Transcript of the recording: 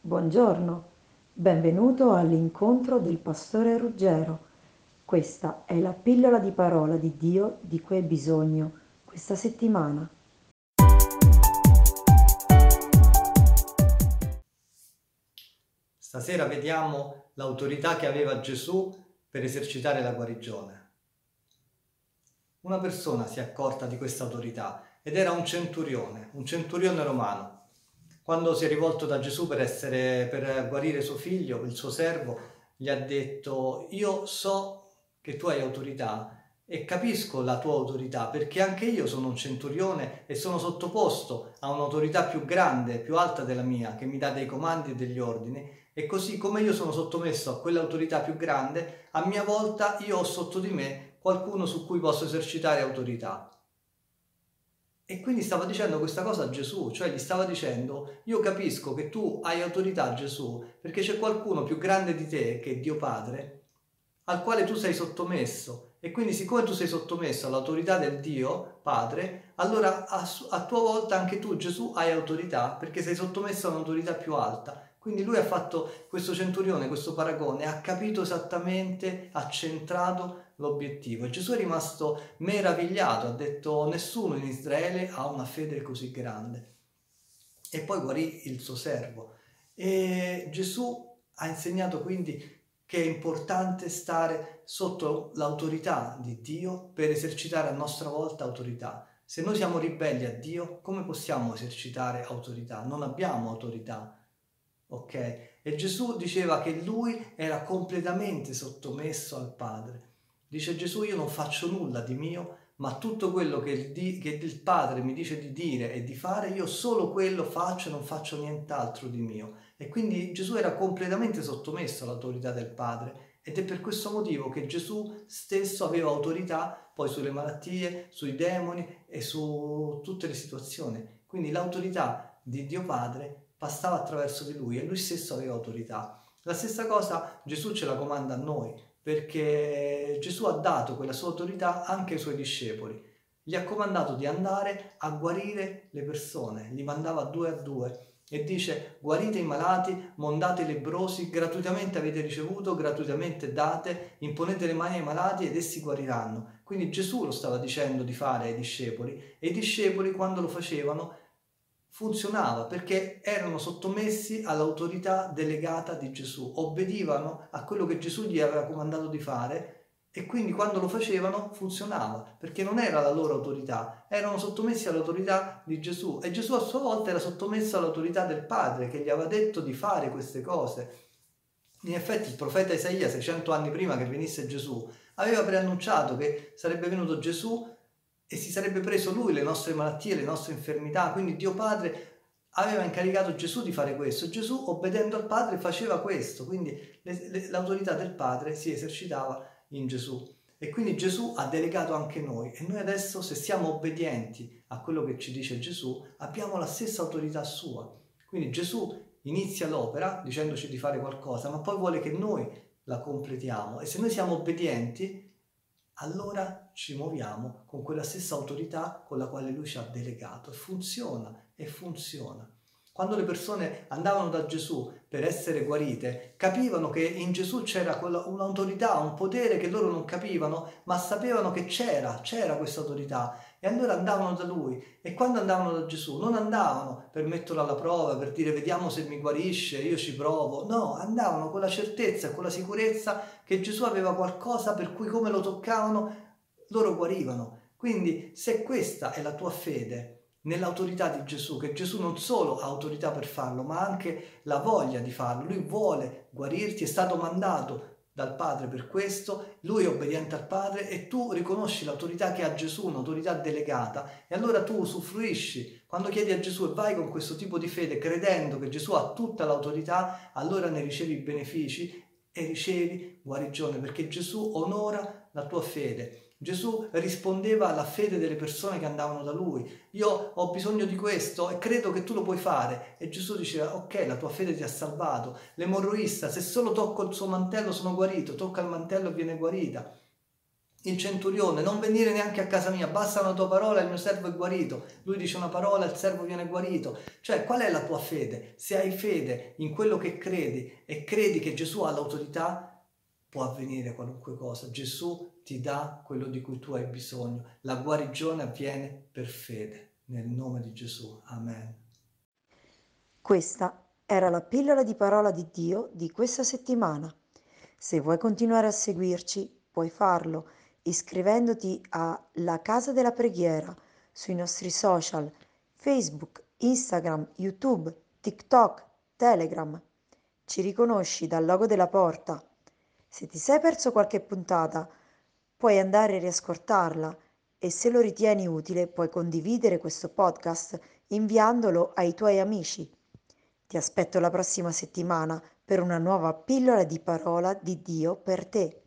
Buongiorno, benvenuto all'incontro del pastore Ruggero. Questa è la pillola di parola di Dio di cui hai bisogno questa settimana. Stasera vediamo l'autorità che aveva Gesù per esercitare la guarigione. Una persona si è accorta di questa autorità ed era un centurione, un centurione romano quando si è rivolto da Gesù per, essere, per guarire suo figlio, il suo servo, gli ha detto io so che tu hai autorità e capisco la tua autorità perché anche io sono un centurione e sono sottoposto a un'autorità più grande, più alta della mia, che mi dà dei comandi e degli ordini e così come io sono sottomesso a quell'autorità più grande, a mia volta io ho sotto di me qualcuno su cui posso esercitare autorità. E quindi stava dicendo questa cosa a Gesù, cioè gli stava dicendo, io capisco che tu hai autorità Gesù, perché c'è qualcuno più grande di te, che è Dio Padre, al quale tu sei sottomesso. E quindi siccome tu sei sottomesso all'autorità del Dio Padre, allora a, a tua volta anche tu Gesù hai autorità, perché sei sottomesso a un'autorità più alta. Quindi lui ha fatto questo centurione, questo paragone, ha capito esattamente, ha centrato l'obiettivo. Gesù è rimasto meravigliato, ha detto nessuno in Israele ha una fede così grande. E poi guarì il suo servo. E Gesù ha insegnato quindi che è importante stare sotto l'autorità di Dio per esercitare a nostra volta autorità. Se noi siamo ribelli a Dio, come possiamo esercitare autorità? Non abbiamo autorità. Ok? E Gesù diceva che lui era completamente sottomesso al Padre. Dice Gesù, io non faccio nulla di mio, ma tutto quello che il, di, che il, Padre mi dice di dire e di fare, io solo quello faccio e non faccio nient'altro di mio. E quindi Gesù era completamente sottomesso all'autorità del Padre ed è per questo motivo che Gesù stesso aveva autorità poi sulle malattie, sui demoni e su tutte le situazioni. Quindi l'autorità di Dio Padre passava attraverso di lui e lui stesso aveva autorità. La stessa cosa Gesù ce la comanda a noi perché Gesù ha dato quella sua autorità anche ai suoi discepoli. Gli ha comandato di andare a guarire le persone, li mandava due a due e dice guarite i malati, mondate i lebrosi, gratuitamente avete ricevuto, gratuitamente date, imponete le mani ai malati ed essi guariranno. Quindi Gesù lo stava dicendo di fare ai discepoli e i discepoli quando lo facevano funzionava perché erano sottomessi all'autorità delegata di Gesù, obbedivano a quello che Gesù gli aveva comandato di fare e quindi quando lo facevano funzionava perché non era la loro autorità, erano sottomessi all'autorità di Gesù e Gesù a sua volta era sottomesso all'autorità del Padre che gli aveva detto di fare queste cose. In effetti il profeta Isaia 600 anni prima che venisse Gesù aveva preannunciato che sarebbe venuto Gesù e si sarebbe preso lui le nostre malattie, le nostre infermità. Quindi Dio Padre aveva incaricato Gesù di fare questo. Gesù, obbedendo al Padre, faceva questo. Quindi le, le, l'autorità del Padre si esercitava in Gesù. E quindi Gesù ha delegato anche noi. E noi adesso, se siamo obbedienti a quello che ci dice Gesù, abbiamo la stessa autorità sua. Quindi Gesù inizia l'opera dicendoci di fare qualcosa, ma poi vuole che noi la completiamo. E se noi siamo obbedienti, allora ci muoviamo con quella stessa autorità con la quale lui ci ha delegato funziona e funziona. Quando le persone andavano da Gesù per essere guarite, capivano che in Gesù c'era un'autorità, un potere che loro non capivano, ma sapevano che c'era, c'era questa autorità. E allora andavano da lui. E quando andavano da Gesù, non andavano per metterlo alla prova, per dire vediamo se mi guarisce, io ci provo. No, andavano con la certezza con la sicurezza che Gesù aveva qualcosa per cui come lo toccavano, loro guarivano. Quindi se questa è la tua fede, nell'autorità di Gesù, che Gesù non solo ha autorità per farlo, ma anche la voglia di farlo. Lui vuole guarirti, è stato mandato dal Padre per questo, lui è obbediente al Padre e tu riconosci l'autorità che ha Gesù, un'autorità delegata, e allora tu usufruisci. Quando chiedi a Gesù e vai con questo tipo di fede, credendo che Gesù ha tutta l'autorità, allora ne ricevi i benefici e ricevi guarigione, perché Gesù onora la tua fede. Gesù rispondeva alla fede delle persone che andavano da lui. Io ho bisogno di questo e credo che tu lo puoi fare. E Gesù diceva, ok, la tua fede ti ha salvato. L'emorroista, se solo tocco il suo mantello sono guarito, tocca il mantello e viene guarita. il centurione, non venire neanche a casa mia, basta una tua parola, il mio servo è guarito. Lui dice una parola, il servo viene guarito. Cioè, qual è la tua fede? Se hai fede in quello che credi e credi che Gesù ha l'autorità, può avvenire qualunque cosa. Gesù ti dà quello di cui tu hai bisogno. La guarigione avviene per fede. Nel nome di Gesù. Amen. Questa era la pillola di parola di Dio di questa settimana. Se vuoi continuare a seguirci, puoi farlo iscrivendoti a La Casa della Preghiera sui nostri social Facebook, Instagram, YouTube, TikTok, Telegram. Ci riconosci dal logo della porta. Se ti sei perso qualche puntata, puoi andare a riascoltarla e se lo ritieni utile puoi condividere questo podcast inviandolo ai tuoi amici. Ti aspetto la prossima settimana per una nuova pillola di parola di Dio per te.